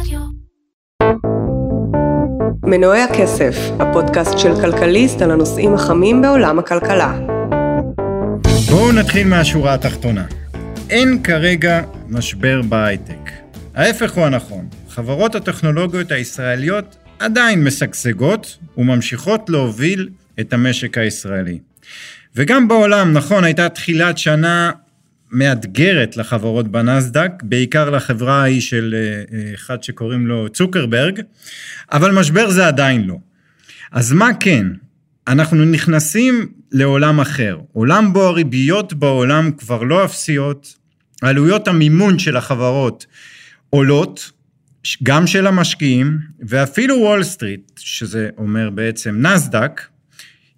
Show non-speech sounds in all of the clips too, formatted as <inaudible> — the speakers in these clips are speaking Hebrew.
רדיו. מנועי הכסף, הפודקאסט של כלכליסט על הנושאים החמים בעולם הכלכלה. בואו נתחיל מהשורה התחתונה. אין כרגע משבר בהייטק. ההפך הוא הנכון. חברות הטכנולוגיות הישראליות עדיין משגשגות וממשיכות להוביל את המשק הישראלי. וגם בעולם, נכון, הייתה תחילת שנה מאתגרת לחברות בנסדק, בעיקר לחברה ההיא של אה, אה, אחד שקוראים לו צוקרברג, אבל משבר זה עדיין לא. אז מה כן? אנחנו נכנסים לעולם אחר, עולם בו הריביות בעולם כבר לא אפסיות, עלויות המימון של החברות עולות, גם של המשקיעים, ואפילו וול סטריט, שזה אומר בעצם נסדק,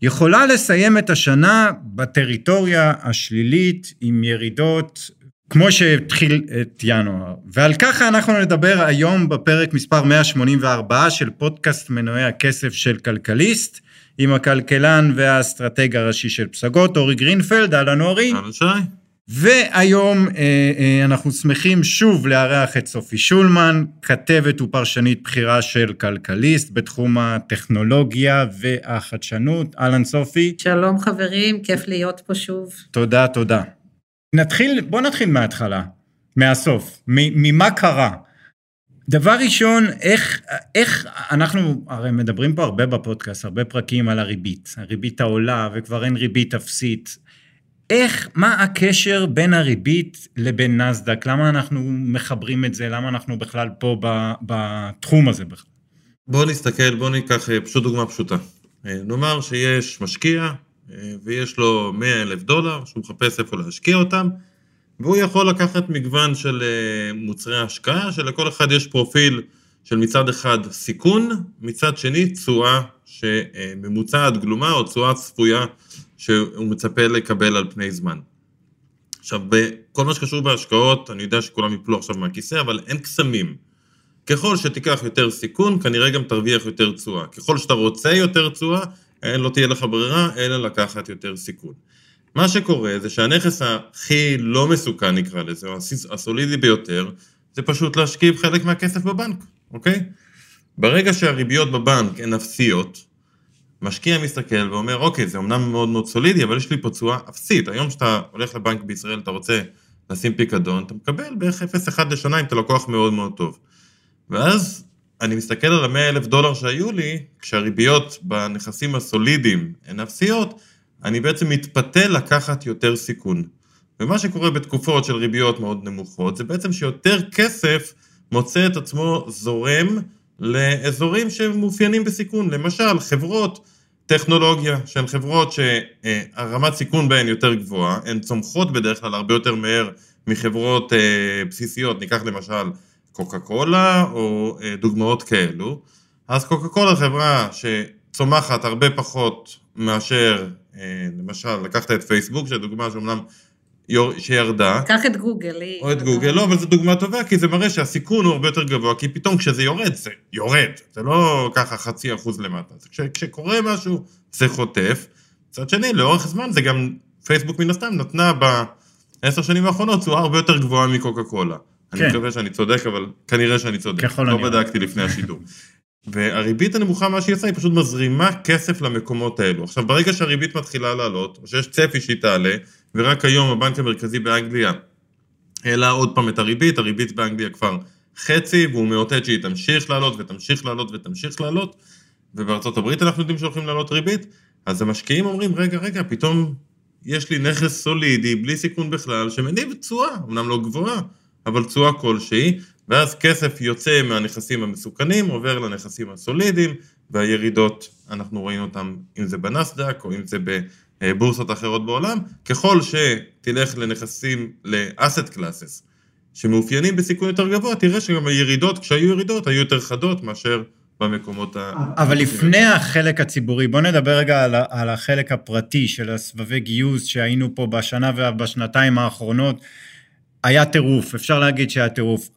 יכולה לסיים את השנה בטריטוריה השלילית עם ירידות כמו שהתחיל את ינואר. ועל ככה אנחנו נדבר היום בפרק מספר 184 של פודקאסט מנועי הכסף של כלכליסט, עם הכלכלן והאסטרטג הראשי של פסגות, אורי גרינפלד, אהלן אורי. אהלן שי. והיום אה, אה, אנחנו שמחים שוב לארח את סופי שולמן, כתבת ופרשנית בכירה של כלכליסט בתחום הטכנולוגיה והחדשנות. אהלן סופי. שלום חברים, כיף להיות פה שוב. תודה, תודה. נתחיל, בוא נתחיל מההתחלה, מהסוף, ממה קרה. דבר ראשון, איך, איך אנחנו הרי מדברים פה הרבה בפודקאסט, הרבה פרקים על הריבית. הריבית העולה וכבר אין ריבית אפסית. איך, מה הקשר בין הריבית לבין נסדק? למה אנחנו מחברים את זה? למה אנחנו בכלל פה בתחום הזה בכלל? בואו נסתכל, בואו ניקח אה, פשוט דוגמה פשוטה. אה, נאמר שיש משקיע אה, ויש לו 100 אלף דולר שהוא מחפש איפה להשקיע אותם והוא יכול לקחת מגוון של מוצרי השקעה שלכל אחד יש פרופיל של מצד אחד סיכון, מצד שני תשואה שממוצעת גלומה או תשואה צפויה שהוא מצפה לקבל על פני זמן. עכשיו, בכל מה שקשור בהשקעות, אני יודע שכולם יפלו עכשיו מהכיסא, אבל אין קסמים. ככל שתיקח יותר סיכון, כנראה גם תרוויח יותר תשואה. ככל שאתה רוצה יותר תשואה, לא תהיה לך ברירה, אלא לקחת יותר סיכון. מה שקורה זה שהנכס הכי לא מסוכן נקרא לזה, או הסולידי ביותר, זה פשוט להשכיב חלק מהכסף בבנק, אוקיי? ברגע שהריביות בבנק הן אפסיות, משקיע מסתכל ואומר, אוקיי, זה אמנם מאוד מאוד סולידי, אבל יש לי פה תשואה אפסית. היום כשאתה הולך לבנק בישראל, אתה רוצה לשים פיקדון, אתה מקבל בערך 0.1 לשנה אם אתה לקוח מאוד מאוד טוב. ואז אני מסתכל על המאה אלף דולר שהיו לי, כשהריביות בנכסים הסולידיים הן אפסיות, אני בעצם מתפתה לקחת יותר סיכון. ומה שקורה בתקופות של ריביות מאוד נמוכות, זה בעצם שיותר כסף מוצא את עצמו זורם לאזורים שמאופיינים בסיכון, למשל חברות טכנולוגיה, שהן חברות שהרמת סיכון בהן יותר גבוהה, הן צומחות בדרך כלל הרבה יותר מהר מחברות אה, בסיסיות, ניקח למשל קוקה קולה או אה, דוגמאות כאלו, אז קוקה קולה חברה שצומחת הרבה פחות מאשר, אה, למשל, לקחת את פייסבוק, שדוגמה שאומנם שירדה. קח את גוגל. או את גוגל, לא, אבל זו דוגמה טובה, כי זה מראה שהסיכון הוא הרבה יותר גבוה, כי פתאום כשזה יורד, זה יורד, זה לא ככה חצי אחוז למטה. כש, כשקורה משהו, זה חוטף. מצד שני, לאורך זמן זה גם, פייסבוק מן הסתם נתנה בעשר שנים האחרונות תשואה הרבה יותר גבוהה מקוקה קולה. כן. אני מקווה שאני צודק, אבל כנראה שאני צודק. ככל לא בדקתי לפני השידור. <laughs> והריבית הנמוכה, מה שהיא עושה, היא פשוט מזרימה כסף למקומות האלו. עכשיו, ברגע שהריבית מתחילה לעלות, או שיש צפי שהיא תעלה, ורק היום הבנק המרכזי באנגליה העלה עוד פעם את הריבית, הריבית באנגליה כבר חצי, והוא מאותת שהיא תמשיך לעלות ותמשיך לעלות ותמשיך לעלות, ובארצות הברית אנחנו יודעים שהולכים לעלות ריבית, אז המשקיעים אומרים, רגע, רגע, פתאום יש לי נכס סולידי, בלי סיכון בכלל, שמניב תשואה, אמנם לא גבוהה, אבל תשואה כלשהי, ואז כסף יוצא מהנכסים המסוכנים, עובר לנכסים הסולידיים, והירידות, אנחנו רואים אותם, אם זה בנסדק או אם זה בבורסות אחרות בעולם, ככל שתלך לנכסים, ל-asset classes, שמאופיינים בסיכון יותר גבוה, תראה שגם הירידות, כשהיו ירידות, היו יותר חדות מאשר במקומות ה... אבל לפני החלק הציבורי, בוא נדבר רגע על, על החלק הפרטי של הסבבי גיוס שהיינו פה בשנה ובשנתיים האחרונות. היה טירוף, אפשר להגיד שהיה טירוף.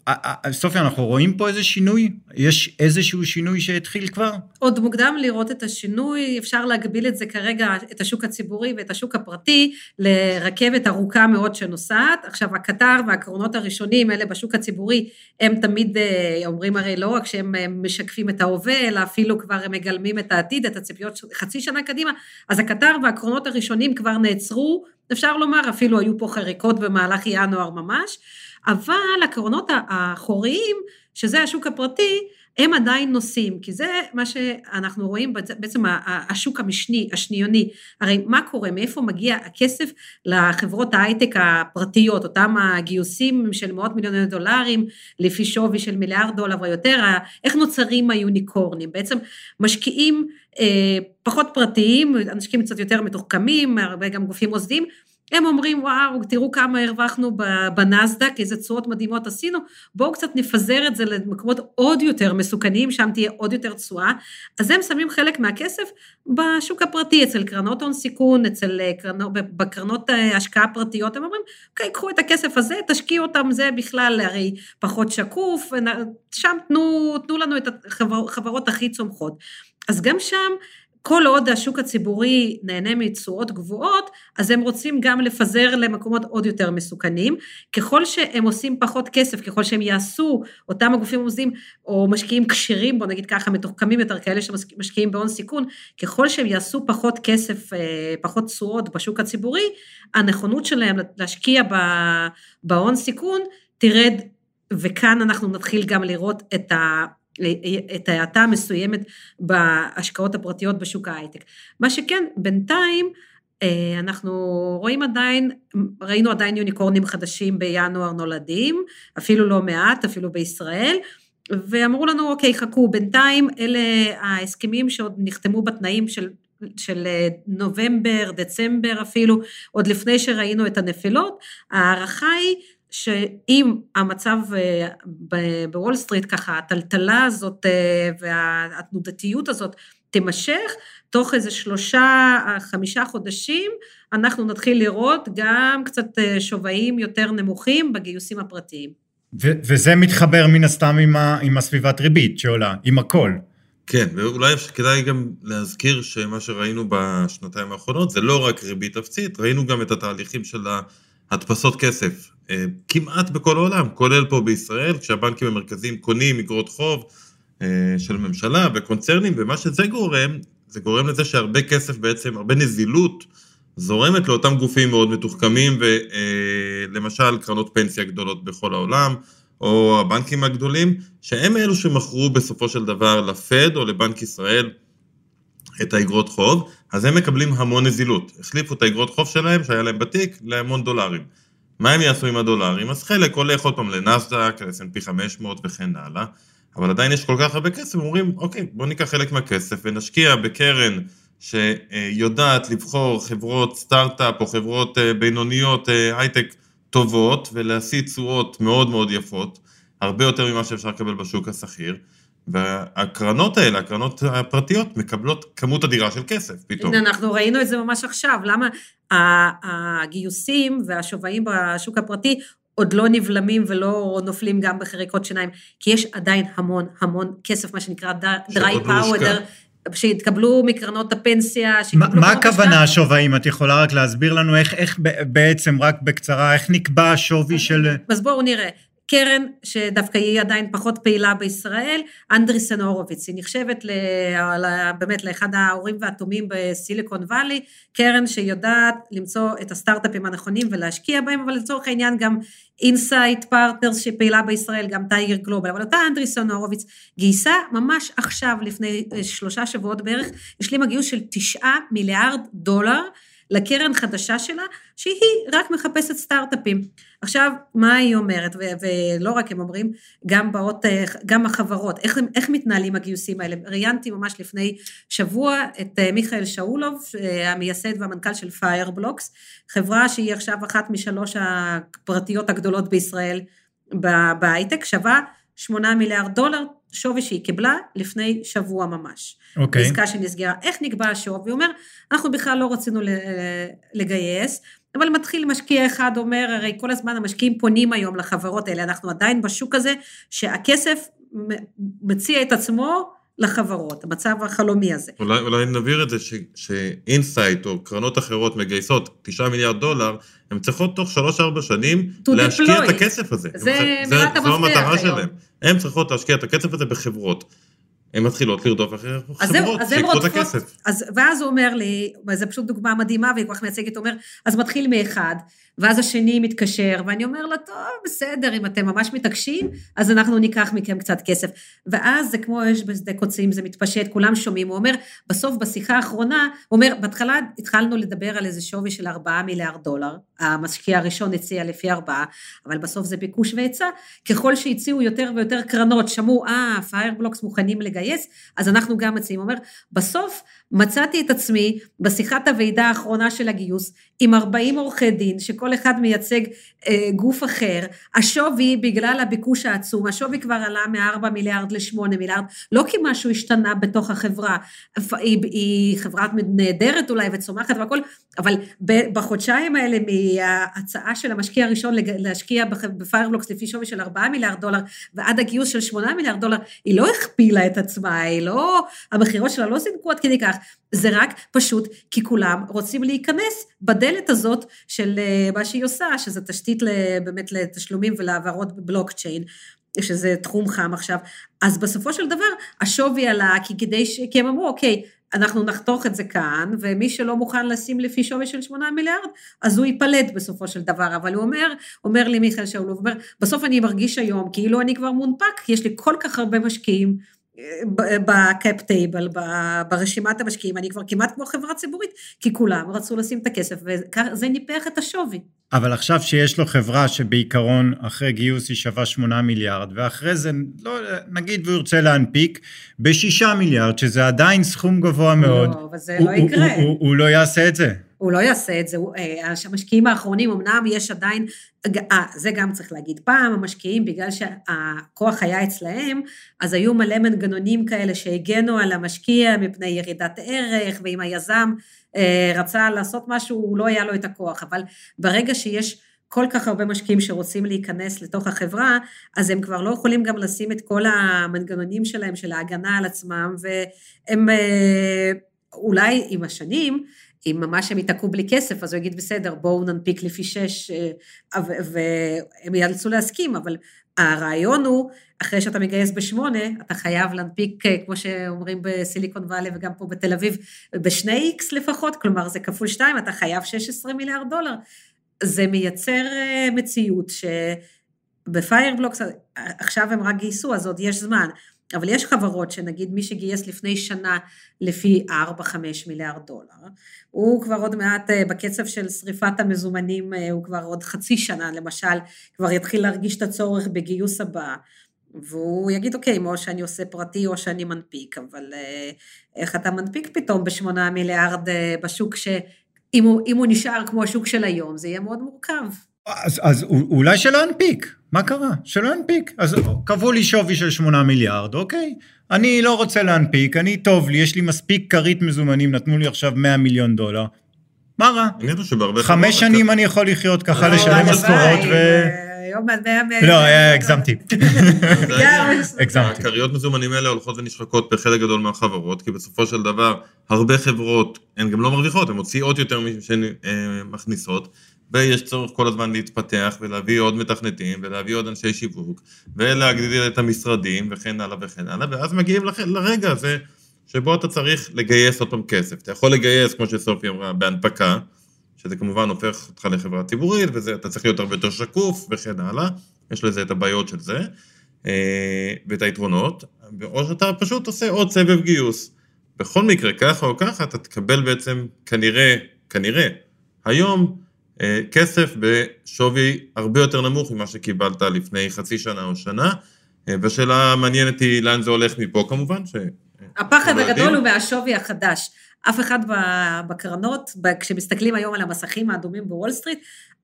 סופיה, אנחנו רואים פה איזה שינוי? יש איזשהו שינוי שהתחיל כבר? עוד מוקדם לראות את השינוי, אפשר להגביל את זה כרגע, את השוק הציבורי ואת השוק הפרטי, לרכבת ארוכה מאוד שנוסעת. עכשיו, הקטר והקרונות הראשונים, אלה בשוק הציבורי, הם תמיד אה, אומרים הרי לא רק שהם אה, משקפים את ההווה, אלא אפילו כבר הם מגלמים את העתיד, את הציפיות חצי שנה קדימה. אז הקטר והקרונות הראשונים כבר נעצרו, אפשר לומר, אפילו היו פה חריקות במהלך ינואר ממש, אבל הקרונות האחוריים, שזה השוק הפרטי, הם עדיין נוסעים, כי זה מה שאנחנו רואים, בעצם השוק המשני, השניוני. הרי מה קורה, מאיפה מגיע הכסף לחברות ההייטק הפרטיות, אותם הגיוסים של מאות מיליוני דולרים, לפי שווי של מיליארד דולר ויותר, איך נוצרים היוניקורנים? בעצם משקיעים אה, פחות פרטיים, אנשים קצת יותר מתוחכמים, הרבה גם גופים מוסדיים, הם אומרים, וואו, תראו כמה הרווחנו בנסדק, איזה תשואות מדהימות עשינו, בואו קצת נפזר את זה למקומות עוד יותר מסוכנים, שם תהיה עוד יותר תשואה. אז הם שמים חלק מהכסף בשוק הפרטי, אצל קרנות הון סיכון, אצל אה, קרנות, בקרנות אה, השקעה פרטיות, הם אומרים, אוקיי, קחו את הכסף הזה, תשקיעו אותם, זה בכלל הרי פחות שקוף, שם תנו, תנו לנו את החברות הכי צומחות. אז גם שם, כל עוד השוק הציבורי נהנה מתשואות גבוהות, אז הם רוצים גם לפזר למקומות עוד יותר מסוכנים. ככל שהם עושים פחות כסף, ככל שהם יעשו, אותם הגופים המוסדיים, או משקיעים כשרים, בוא נגיד ככה, מתוחכמים יותר, כאלה שמשקיעים בהון סיכון, ככל שהם יעשו פחות כסף, אה, פחות תשואות בשוק הציבורי, הנכונות שלהם להשקיע בהון סיכון תרד, וכאן אנחנו נתחיל גם לראות את ה... את ההאטה המסוימת בהשקעות הפרטיות בשוק ההייטק. מה שכן, בינתיים אה, אנחנו רואים עדיין, ראינו עדיין יוניקורנים חדשים בינואר נולדים, אפילו לא מעט, אפילו בישראל, ואמרו לנו, אוקיי, חכו, בינתיים אלה ההסכמים שעוד נחתמו בתנאים של של אה, נובמבר, דצמבר אפילו, עוד לפני שראינו את הנפילות, ההערכה היא שאם המצב אה, בוול סטריט ככה, הטלטלה הזאת אה, והתנודתיות הזאת תימשך, תוך איזה שלושה, חמישה חודשים, אנחנו נתחיל לראות גם קצת אה, שווים יותר נמוכים בגיוסים הפרטיים. ו- וזה מתחבר מן הסתם עם, ה- עם הסביבת ריבית שעולה, עם הכל. כן, ואולי כדאי גם להזכיר שמה שראינו בשנתיים האחרונות זה לא רק ריבית אפסית, ראינו גם את התהליכים של הדפסות כסף. אה, כמעט בכל העולם, כולל פה בישראל, כשהבנקים המרכזיים קונים אגרות חוב אה, של ממשלה וקונצרנים, ומה שזה גורם, זה גורם לזה שהרבה כסף בעצם, הרבה נזילות זורמת לאותם גופים מאוד מתוחכמים, ולמשל אה, קרנות פנסיה גדולות בכל העולם, או הבנקים הגדולים, שהם אלו שמכרו בסופו של דבר לפד או לבנק ישראל את האגרות חוב, אז הם מקבלים המון נזילות. החליפו את האגרות חוב שלהם, שהיה להם בתיק, להמון דולרים. מה הם יעשו עם הדולרים? אז חלק הולך עוד פעם לנסדק, ל-S&P 500 וכן הלאה, אבל עדיין יש כל כך הרבה כסף, אומרים, אוקיי, בואו ניקח חלק מהכסף ונשקיע בקרן שיודעת לבחור חברות סטארט-אפ או חברות אה, בינוניות אה, הייטק טובות ולהשיא תשואות מאוד מאוד יפות, הרבה יותר ממה שאפשר לקבל בשוק השכיר. והקרנות האלה, הקרנות הפרטיות, מקבלות כמות אדירה של כסף פתאום. הנה, אנחנו ראינו את זה ממש עכשיו, למה הגיוסים והשווים בשוק הפרטי עוד לא נבלמים ולא נופלים גם בחריקות שיניים, כי יש עדיין המון המון כסף, מה שנקרא dry powder. שהתקבלו מקרנות הפנסיה, ما, מה הכוונה השווים? את יכולה רק להסביר לנו איך, איך בעצם, רק בקצרה, איך נקבע השווי של... אז בואו נראה. קרן שדווקא היא עדיין פחות פעילה בישראל, אנדריסן הורוביץ, היא נחשבת ל, באמת לאחד ההורים והתומים בסיליקון וואלי, קרן שיודעת למצוא את הסטארט-אפים הנכונים ולהשקיע בהם, אבל לצורך העניין גם אינסייט פרטנרס שפעילה בישראל, גם טייגר גלובל, אבל אותה אנדריסן הורוביץ גייסה ממש עכשיו, לפני שלושה שבועות בערך, השלימה גיוס של תשעה מיליארד דולר, לקרן חדשה שלה, שהיא רק מחפשת סטארט-אפים. עכשיו, מה היא אומרת, ו- ולא רק הם אומרים, גם באות, גם החברות, איך, איך מתנהלים הגיוסים האלה? ראיינתי ממש לפני שבוע את אה, מיכאל שאולוב, אה, המייסד והמנכ"ל של פיירבלוקס, חברה שהיא עכשיו אחת משלוש הפרטיות הגדולות בישראל בהייטק, שווה 8 מיליארד דולר, שווי שהיא קיבלה לפני שבוע ממש. אוקיי. Okay. עסקה שנסגרה. איך נקבע השווי? הוא אומר, אנחנו בכלל לא רצינו לגייס, אבל מתחיל משקיע אחד אומר, הרי כל הזמן המשקיעים פונים היום לחברות האלה, אנחנו עדיין בשוק הזה שהכסף מציע את עצמו לחברות, המצב החלומי הזה. אולי, אולי נבהיר את זה שאינסייט או קרנות אחרות מגייסות 9 מיליארד דולר, הן צריכות תוך 3-4 שנים להשקיע את הכסף הזה. זה מילת המפתח היום. זו המטרה שלהן. הן צריכות להשקיע את הכסף הזה בחברות. הן מתחילות לרדוף אחרי חברות, שיקחו את הכסף. אז, ואז הוא אומר לי, וזו פשוט דוגמה מדהימה, והיא כל כך מייצגת, אומר, אז מתחיל מאחד, ואז השני מתקשר, ואני אומר לו, טוב, בסדר, אם אתם ממש מתעקשים, אז אנחנו ניקח מכם קצת כסף. ואז זה כמו אש בשדה קוצים, זה מתפשט, כולם שומעים. הוא אומר, בסוף, בשיחה האחרונה, הוא אומר, בהתחלה התחלנו לדבר על איזה שווי של 4 מיליארד דולר, המשקיע הראשון הציע לפי 4, אבל בסוף זה ביקוש והיצע. ככל שהציעו יותר ויותר קרנות, שמעו, אה, פיירבלוקס מוכנים לגייס, אז אנחנו גם מציעים. אומר, בסוף מצאתי את עצמי בשיחת הוועידה האחרונה של הגיוס, עם 40 עורכי דין, שכל אחד מייצג אה, גוף אחר, השווי בגלל הביקוש העצום, השווי כבר עלה מ-4 מיליארד ל-8 מיליארד, לא כי משהו השתנה בתוך החברה, היא, היא חברה נהדרת אולי וצומחת והכל, אבל בחודשיים האלה מההצעה של המשקיע הראשון להשקיע בפיירבלוקס לפי שווי של 4 מיליארד דולר ועד הגיוס של 8 מיליארד דולר, היא לא הכפילה את עצמה, היא לא, המכירות שלה לא זינקו עד כדי כך, זה רק פשוט כי כולם רוצים להיכנס בדלת הזאת של אה, מה שהיא עושה, שזה תשתית באמת לתשלומים ולהעברות בבלוקצ'יין. שזה תחום חם עכשיו, אז בסופו של דבר השווי עלה, כי כדי ש... כי הם אמרו, אוקיי, אנחנו נחתוך את זה כאן, ומי שלא מוכן לשים לפי שווי של 8 מיליארד, אז הוא ייפלט בסופו של דבר. אבל הוא אומר, אומר לי מיכאל שאול, הוא אומר, בסוף אני מרגיש היום כאילו אני כבר מונפק, יש לי כל כך הרבה משקיעים בקאפ טייבל, ברשימת המשקיעים, אני כבר כמעט כמו חברה ציבורית, כי כולם רצו לשים את הכסף, וזה ניפח את השווי. אבל עכשיו שיש לו חברה שבעיקרון אחרי גיוס היא שווה 8 מיליארד, ואחרי זה, לא, נגיד והוא ירצה להנפיק, בשישה מיליארד, שזה עדיין סכום גבוה מאוד. לא, אבל זה הוא, לא יקרה. הוא, הוא, הוא לא יעשה את זה. הוא לא יעשה את זה, אה, המשקיעים האחרונים, אמנם יש עדיין, אה, זה גם צריך להגיד, פעם המשקיעים, בגלל שהכוח היה אצלהם, אז היו מלא מנגנונים כאלה שהגנו על המשקיע מפני ירידת ערך, ואם היזם אה, רצה לעשות משהו, הוא לא היה לו את הכוח, אבל ברגע שיש כל כך הרבה משקיעים שרוצים להיכנס לתוך החברה, אז הם כבר לא יכולים גם לשים את כל המנגנונים שלהם, של ההגנה על עצמם, והם אה, אולי עם השנים, אם ממש הם ייתקעו בלי כסף, אז הוא יגיד, בסדר, בואו ננפיק לפי שש, אה, והם ייאלצו להסכים, אבל הרעיון הוא, אחרי שאתה מגייס בשמונה, אתה חייב להנפיק, אה, כמו שאומרים בסיליקון וואלי וגם פה בתל אביב, בשני איקס לפחות, כלומר זה כפול שתיים, אתה חייב 16 מיליארד דולר. זה מייצר אה, מציאות שבפיירבלוקס, עכשיו הם רק גייסו, אז עוד יש זמן. אבל יש חברות שנגיד מי שגייס לפני שנה לפי 4-5 מיליארד דולר, הוא כבר עוד מעט אה, בקצב של שריפת המזומנים, אה, הוא כבר עוד חצי שנה למשל, כבר יתחיל להרגיש את הצורך בגיוס הבא. והוא יגיד, אוקיי, או שאני עושה פרטי או שאני מנפיק, אבל אה, איך אתה מנפיק פתאום בשמונה מיליארד בשוק שאם הוא, הוא נשאר כמו השוק של היום, זה יהיה מאוד מורכב. אז, אז אולי שלא ינפיק, מה קרה? שלא ינפיק. אז קבעו לי שווי של 8 מיליארד, אוקיי. אני לא רוצה להנפיק, אני טוב לי, יש לי מספיק כרית מזומנים, נתנו לי עכשיו 100 מיליון דולר. מה רע? חמש שנים אני יכול לחיות ככה, לא, לשלם משכורות ו... היום עד 100... לא, הגזמתי. <laughs> הגזמתי. הכריות מזומנים האלה הולכות ונשחקות בחלק גדול מהחברות, כי בסופו של דבר, הרבה חברות, הן גם לא מרוויחות, הן מוציאות יותר משהן אה, מכניסות, ויש צורך כל הזמן להתפתח ולהביא עוד מתכנתים ולהביא עוד אנשי שיווק ולהגדיל את המשרדים וכן הלאה וכן הלאה, ואז מגיעים לרגע הזה שבו אתה צריך לגייס עוד פעם כסף. אתה יכול לגייס, כמו שסופי אמרה, בהנפקה, שזה כמובן הופך אותך לחברה ציבורית, ואתה צריך להיות הרבה יותר שקוף וכן הלאה, יש לזה את הבעיות של זה, אה, ואת היתרונות, או שאתה פשוט עושה עוד סבב גיוס. בכל מקרה, ככה או ככה, אתה תקבל בעצם כנראה, כנראה, היום אה, כסף בשווי הרבה יותר נמוך ממה שקיבלת לפני חצי שנה או שנה, אה, והשאלה המעניינת היא לאן זה הולך מפה כמובן, ש... הפחד הגדול הוא מהשווי החדש. אף אחד בקרנות, כשמסתכלים היום על המסכים האדומים בוול סטריט,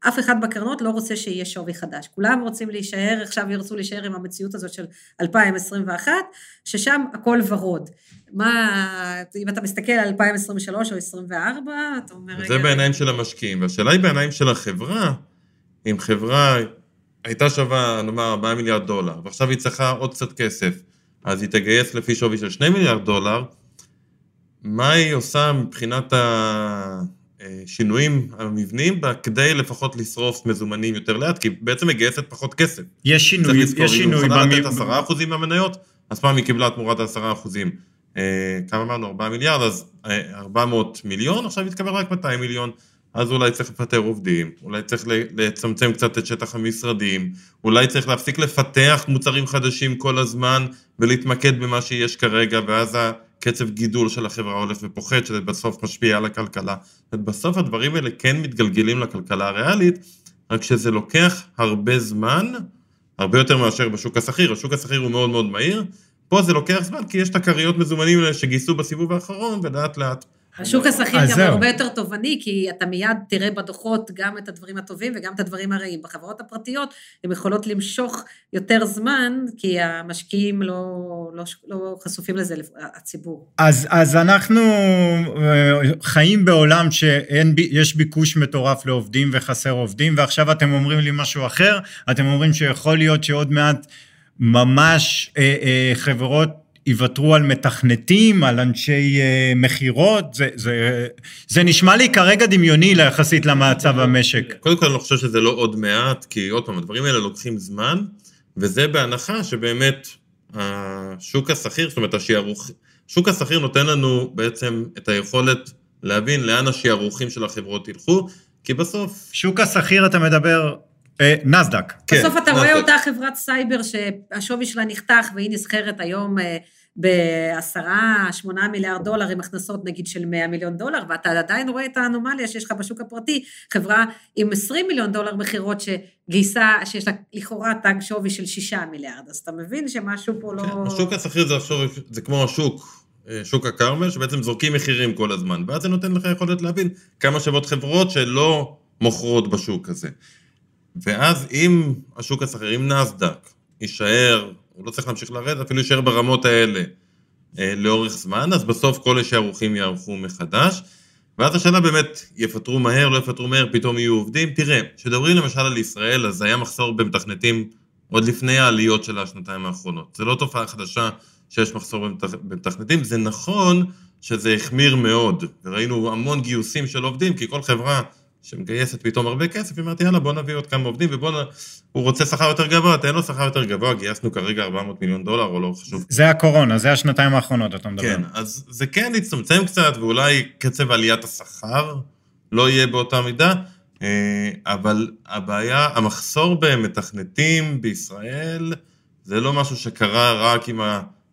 אף אחד בקרנות לא רוצה שיהיה שווי חדש. כולם רוצים להישאר, עכשיו ירצו להישאר עם המציאות הזאת של 2021, ששם הכל ורוד. מה, אם אתה מסתכל על 2023 או 2024, אתה אומר... זה בעיניים של המשקיעים, והשאלה היא בעיניים של החברה, אם חברה הייתה שווה, נאמר, 4 מיליארד דולר, ועכשיו היא צריכה עוד קצת כסף, אז היא תגייס לפי שווי של 2 מיליארד דולר, מה היא עושה מבחינת השינויים המבניים בה, כדי לפחות לשרוף מזומנים יותר לאט, כי בעצם מגייסת פחות כסף. יש שינוי, יש שינוי. היא מוכנה לתת 10 אחוזים מהמניות, אז פעם היא קיבלה תמורת 10 אחוזים. אה, כמה אמרנו? 4 מיליארד, אז 400 אה, מיליון, עכשיו היא תקבל רק 200 מיליון. אז אולי צריך לפטר עובדים, אולי צריך לצמצם קצת את שטח המשרדים, אולי צריך להפסיק לפתח מוצרים חדשים כל הזמן ולהתמקד במה שיש כרגע, ואז הקצב גידול של החברה הולך ופוחת, שזה בסוף משפיע על הכלכלה. בסוף הדברים האלה כן מתגלגלים לכלכלה הריאלית, רק שזה לוקח הרבה זמן, הרבה יותר מאשר בשוק השכיר. השוק השכיר הוא מאוד מאוד מהיר, פה זה לוקח זמן כי יש את הכריות מזומנים האלה שגייסו בסיבוב האחרון, ולאט לאט השוק השכיר גם זהו. הרבה יותר תובעני, כי אתה מיד תראה בדוחות גם את הדברים הטובים וגם את הדברים הרעים. בחברות הפרטיות הן יכולות למשוך יותר זמן, כי המשקיעים לא, לא, לא חשופים לזה, הציבור. אז, אז אנחנו אה, חיים בעולם שיש ביקוש מטורף לעובדים וחסר עובדים, ועכשיו אתם אומרים לי משהו אחר, אתם אומרים שיכול להיות שעוד מעט ממש אה, אה, חברות יוותרו על מתכנתים, על אנשי uh, מכירות, זה, זה, זה נשמע לי כרגע דמיוני יחסית למצב המשק. קודם כל אני לא חושב שזה לא עוד מעט, כי עוד פעם, הדברים האלה לוקחים זמן, וזה בהנחה שבאמת השוק השכיר, זאת אומרת השערוך, שוק השכיר נותן לנו בעצם את היכולת להבין לאן השערוכים של החברות ילכו, כי בסוף... שוק השכיר אתה מדבר אה, נסדק. כן, בסוף אתה רואה אותה חברת סייבר שהשווי שלה נחתך והיא נסחרת היום אה, בעשרה, שמונה מיליארד דולר עם הכנסות נגיד של 100 מיליון דולר, ואתה עדיין רואה את האנומליה שיש לך בשוק הפרטי, חברה עם 20 מיליון דולר מכירות שגייסה, שיש לה לכאורה תג שווי של 6 מיליארד, אז אתה מבין שמשהו פה לא... כן, השוק השכיר זה, זה כמו השוק, אה, שוק הכרמל, שבעצם זורקים מחירים כל הזמן, ואז זה נותן לך יכולת להבין כמה שוות חברות שלא מוכרות בשוק הזה. ואז אם השוק השכיר, אם נסדק, יישאר הוא לא צריך להמשיך לרדת, אפילו יישאר ברמות האלה אה, לאורך זמן, אז בסוף כל שערוכים יערכו מחדש. ואז השאלה באמת, יפטרו מהר, לא יפטרו מהר, פתאום יהיו עובדים. תראה, כשמדברים למשל על ישראל, אז היה מחסור במתכנתים עוד לפני העליות של השנתיים האחרונות. זה לא תופעה חדשה שיש מחסור במתכנתים, זה נכון שזה החמיר מאוד, וראינו המון גיוסים של עובדים, כי כל חברה שמגייסת פתאום הרבה כסף, היא אומרת, יאללה, בוא נביא עוד כמה עובדים, ובוא נ... הוא רוצה שכר יותר גבוה, תן לו שכר יותר גבוה, גייסנו כרגע 400 מיליון דולר, או לא חשוב. זה הקורונה, זה השנתיים האחרונות, אתה מדבר. כן, אז זה כן יצטמצם קצת, ואולי קצב עליית השכר לא יהיה באותה מידה, אה, אבל הבעיה, המחסור במתכנתים בישראל, זה לא משהו שקרה רק עם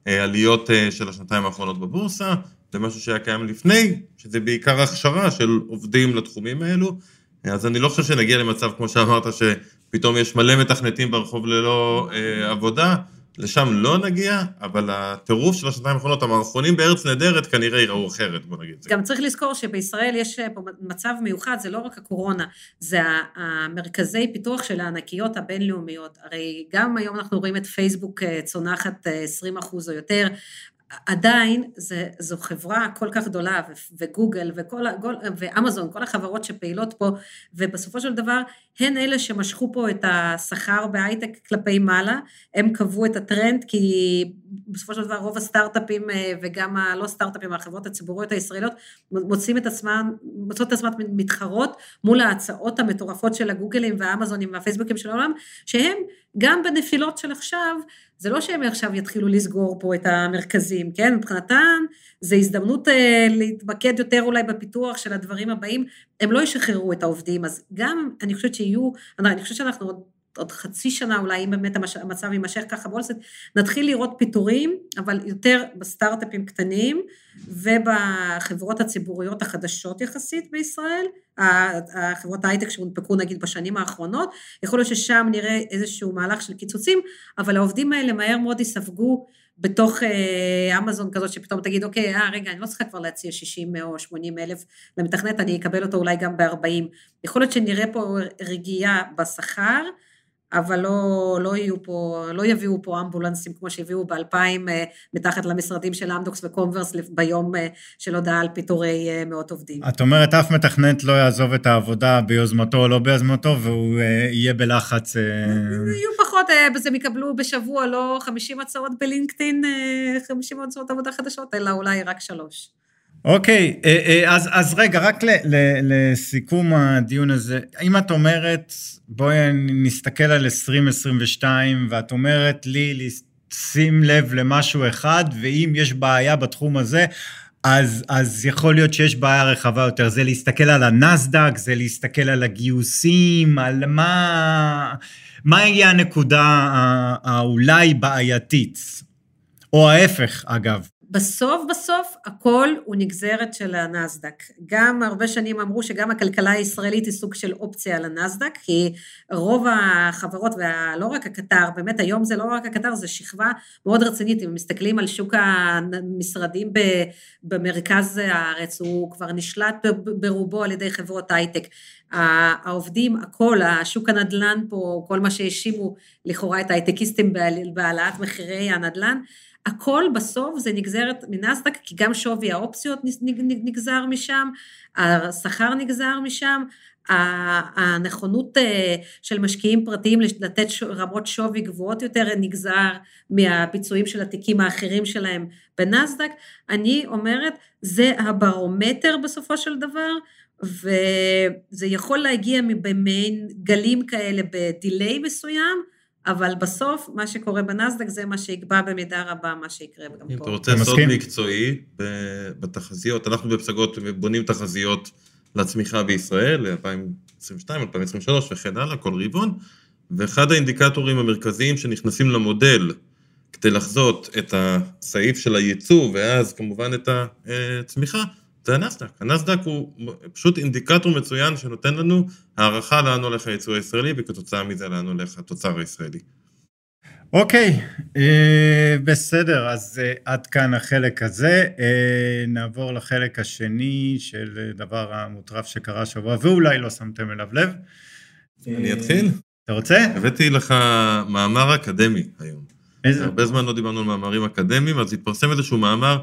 העליות אה, של השנתיים האחרונות בבורסה, זה משהו שהיה קיים לפני, שזה בעיקר הכשרה של עובדים לתחומים האלו. אז אני לא חושב שנגיע למצב, כמו שאמרת, שפתאום יש מלא מתכנתים ברחוב ללא אה, עבודה, לשם לא נגיע, אבל הטירוף של השנתיים האחרונות, המערכונים בארץ נהדרת כנראה ייראו אחרת, בוא נגיד. גם צריך לזכור שבישראל יש פה מצב מיוחד, זה לא רק הקורונה, זה המרכזי פיתוח של הענקיות הבינלאומיות. הרי גם היום אנחנו רואים את פייסבוק אה, צונחת 20 אה, אחוז או יותר, עדיין זה, זו חברה כל כך גדולה, וגוגל וכל, ואמזון, כל החברות שפעילות פה, ובסופו של דבר הן אלה שמשכו פה את השכר בהייטק כלפי מעלה, הם קבעו את הטרנד, כי בסופו של דבר רוב הסטארט-אפים אה, וגם הלא סטארט-אפים, החברות הציבוריות הישראליות, מוצאים את עצמם, מוצאות את עצמם מתחרות מול ההצעות המטורפות של הגוגלים והאמזונים והפייסבוקים של העולם, שהם גם בנפילות של עכשיו, זה לא שהם עכשיו יתחילו לסגור פה את המרכזים, כן? מבחינתם זה הזדמנות אה, להתמקד יותר אולי בפיתוח של הדברים הבאים, הם לא ישחררו את העובדים, אז גם אני חושבת שיהיו, אני חושבת שאנחנו עוד עוד חצי שנה אולי, אם באמת המצב יימשך ככה בוולסט, נתחיל לראות פיטורים, אבל יותר בסטארט-אפים קטנים ובחברות הציבוריות החדשות יחסית בישראל, החברות ההייטק שהונפקו נגיד בשנים האחרונות, יכול להיות ששם נראה איזשהו מהלך של קיצוצים, אבל העובדים האלה מהר מאוד יספגו בתוך אה, אמזון כזאת, שפתאום תגיד, אוקיי, אה, רגע, אני לא צריכה כבר להציע 60 או 80 אלף למתכנת, אני אקבל אותו אולי גם ב-40. יכול להיות שנראה פה רגיעה בשכר, אבל לא, לא יהיו פה, לא יביאו פה אמבולנסים כמו שהביאו ב-2000 אה, מתחת למשרדים של אמדוקס וקומברס ביום אה, של הודעה על פיטורי אה, מאות עובדים. את אומרת, אף מתכנת לא יעזוב את העבודה ביוזמתו או לא ביוזמתו, והוא יהיה בלחץ... יהיו פחות, אז הם יקבלו בשבוע לא 50 הצעות בלינקדאין, 50 הצעות עבודה חדשות, אלא אולי רק שלוש. אוקיי, אה, אה, אז, אז רגע, רק ל, ל, לסיכום הדיון הזה, אם את אומרת, בואי נסתכל על 2022, ואת אומרת לי שים לב למשהו אחד, ואם יש בעיה בתחום הזה, אז, אז יכול להיות שיש בעיה רחבה יותר, זה להסתכל על הנסדק, זה להסתכל על הגיוסים, על מה, מה יהיה הנקודה האולי בעייתית, או ההפך אגב. בסוף בסוף הכל הוא נגזרת של הנסדק. גם הרבה שנים אמרו שגם הכלכלה הישראלית היא סוג של אופציה על הנסדק, כי רוב החברות, ולא רק הקטר, באמת היום זה לא רק הקטר, זה שכבה מאוד רצינית, אם מסתכלים על שוק המשרדים במרכז הארץ, הוא כבר נשלט ברובו על ידי חברות הייטק. העובדים, הכל, השוק הנדל"ן פה, כל מה שהאשימו לכאורה את ההייטקיסטים בהעלאת מחירי הנדל"ן, הכל בסוף זה נגזרת מנסדק, כי גם שווי האופציות נגזר משם, השכר נגזר משם, הנכונות אה, של משקיעים פרטיים לתת רמות שווי גבוהות יותר נגזר מהביצועים של התיקים האחרים שלהם בנסדק. אני אומרת, זה הברומטר בסופו של דבר, וזה יכול להגיע במעין גלים כאלה בדיליי מסוים, אבל בסוף, מה שקורה בנסדק זה מה שיקבע במידה רבה מה שיקרה גם פה. אם אתה רוצה סוד מקצועי בתחזיות, אנחנו בפסגות בונים תחזיות לצמיחה בישראל, ל-2022, 2023 וכן הלאה, כל רבעון, ואחד האינדיקטורים המרכזיים שנכנסים למודל כדי לחזות את הסעיף של הייצוא, ואז כמובן את הצמיחה, זה הנסדק. הנסדק הוא פשוט אינדיקטור מצוין שנותן לנו הערכה לאן הולך הייצוא הישראלי, וכתוצאה מזה לאן הולך התוצר הישראלי. אוקיי, אה, בסדר, אז אה, עד כאן החלק הזה. אה, נעבור לחלק השני של דבר המוטרף שקרה שבוע, ואולי לא שמתם אליו לב. אני אתחיל? אתה רוצה? הבאתי לך מאמר אקדמי היום. איזה? הרבה זמן לא דיברנו על מאמרים אקדמיים, אז התפרסם איזשהו מאמר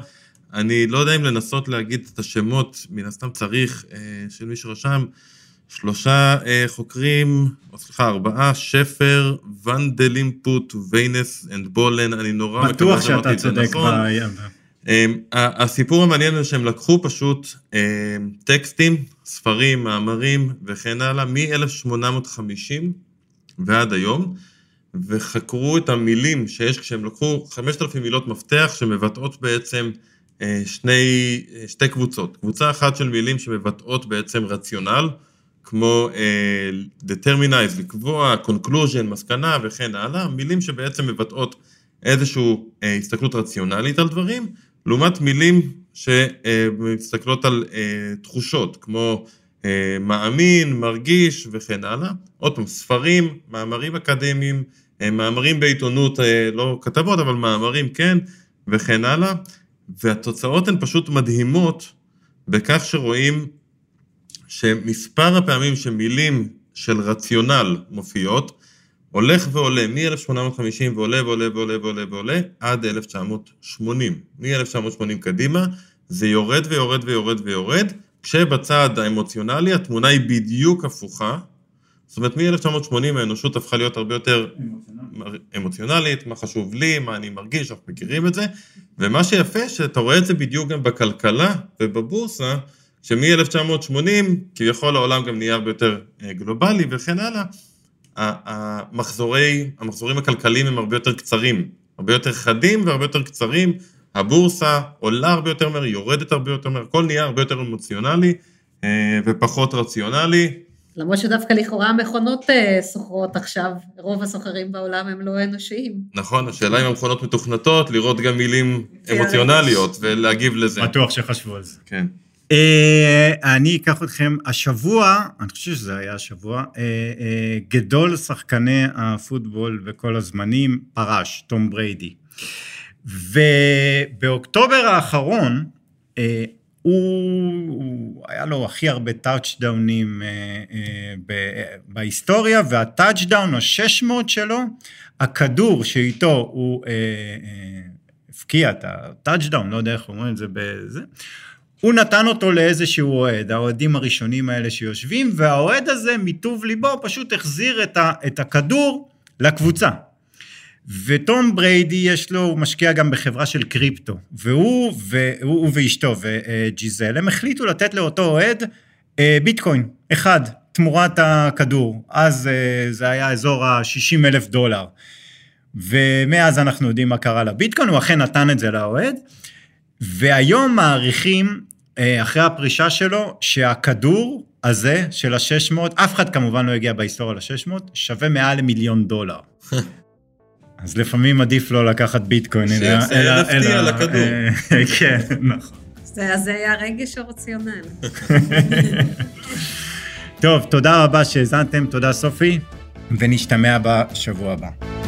אני לא יודע אם לנסות להגיד את השמות, מן הסתם צריך, אה, של מי שרשם, שלושה אה, חוקרים, או סליחה, ארבעה, שפר, ונדלימפוט, ויינס אנד בולן, אני נורא מקווה שאמרתי את זה נכון. אה, הסיפור המעניין הוא שהם לקחו פשוט טקסטים, ספרים, מאמרים וכן הלאה, מ-1850 ועד היום, וחקרו את המילים שיש כשהם לקחו 5,000 מילות מפתח שמבטאות בעצם אה, שני, אה, שתי קבוצות. קבוצה אחת של מילים שמבטאות בעצם רציונל, כמו uh, determinize, לקבוע, conclusion, מסקנה וכן הלאה, מילים שבעצם מבטאות איזושהי uh, הסתכלות רציונלית על דברים, לעומת מילים שמסתכלות על uh, תחושות, כמו uh, מאמין, מרגיש וכן הלאה. עוד פעם, ספרים, מאמרים אקדמיים, uh, מאמרים בעיתונות, uh, לא כתבות, אבל מאמרים כן, וכן הלאה. והתוצאות הן פשוט מדהימות בכך שרואים שמספר הפעמים שמילים של רציונל מופיעות, הולך ועולה מ-1850 ועולה ועולה ועולה ועולה ועולה עד 1980. מ-1980 קדימה זה יורד ויורד ויורד ויורד, כשבצד האמוציונלי התמונה היא בדיוק הפוכה. זאת אומרת, מ-1980 האנושות הפכה להיות הרבה יותר אמוציונלית, מה חשוב לי, מה אני מרגיש, אנחנו מכירים את זה, ומה שיפה, שאתה רואה את זה בדיוק גם בכלכלה ובבורסה, שמ-1980, כביכול העולם גם נהיה הרבה יותר אה, גלובלי וכן הלאה, המחזורי, המחזורים הכלכליים הם הרבה יותר קצרים, הרבה יותר חדים והרבה יותר קצרים, הבורסה עולה הרבה יותר מהר, יורדת הרבה יותר מהר, הכל נהיה הרבה יותר אמוציונלי אה, ופחות רציונלי, למרות שדווקא לכאורה המכונות אה, סוחרות עכשיו, רוב הסוחרים בעולם הם לא אנושיים. נכון, השאלה אם המכונות מתוכנתות, לראות גם מילים אמוציונליות ולהגיב לזה. בטוח שחשבו על זה. כן. אה, אני אקח אתכם השבוע, אני חושב שזה היה השבוע, אה, אה, גדול שחקני הפוטבול בכל הזמנים פרש, תום בריידי. ובאוקטובר האחרון, אה, הוא, הוא היה לו הכי הרבה טאצ'דאונים אה, אה, בהיסטוריה, וה touchdown ה-600 שלו, הכדור שאיתו הוא אה, אה, הפקיע את ה touchdown, לא יודע איך אומרים את זה בזה, הוא נתן אותו לאיזשהו אוהד, האוהדים הראשונים האלה שיושבים, והאוהד הזה, מטוב ליבו, פשוט החזיר את, ה, את הכדור לקבוצה. וטום בריידי יש לו, הוא משקיע גם בחברה של קריפטו, והוא, והוא, הוא ואשתו וג'יזל, הם החליטו לתת לאותו אוהד אה, ביטקוין, אחד, תמורת הכדור. אז אה, זה היה אזור ה-60 אלף דולר. ומאז אנחנו יודעים מה קרה לביטקוין, הוא אכן נתן את זה לאוהד. והיום מעריכים, אה, אחרי הפרישה שלו, שהכדור הזה של ה-600, אף אחד כמובן לא הגיע בהיסטוריה ל-600, שווה מעל למיליון דולר. <laughs> אז לפעמים עדיף לא לקחת ביטקוין, אלא... שיעשה NFT על הכדור. אה, <laughs> כן, נכון. זה היה רגש הרציונל. <laughs> טוב, תודה רבה שהאזנתם, תודה סופי, ונשתמע בשבוע הבא.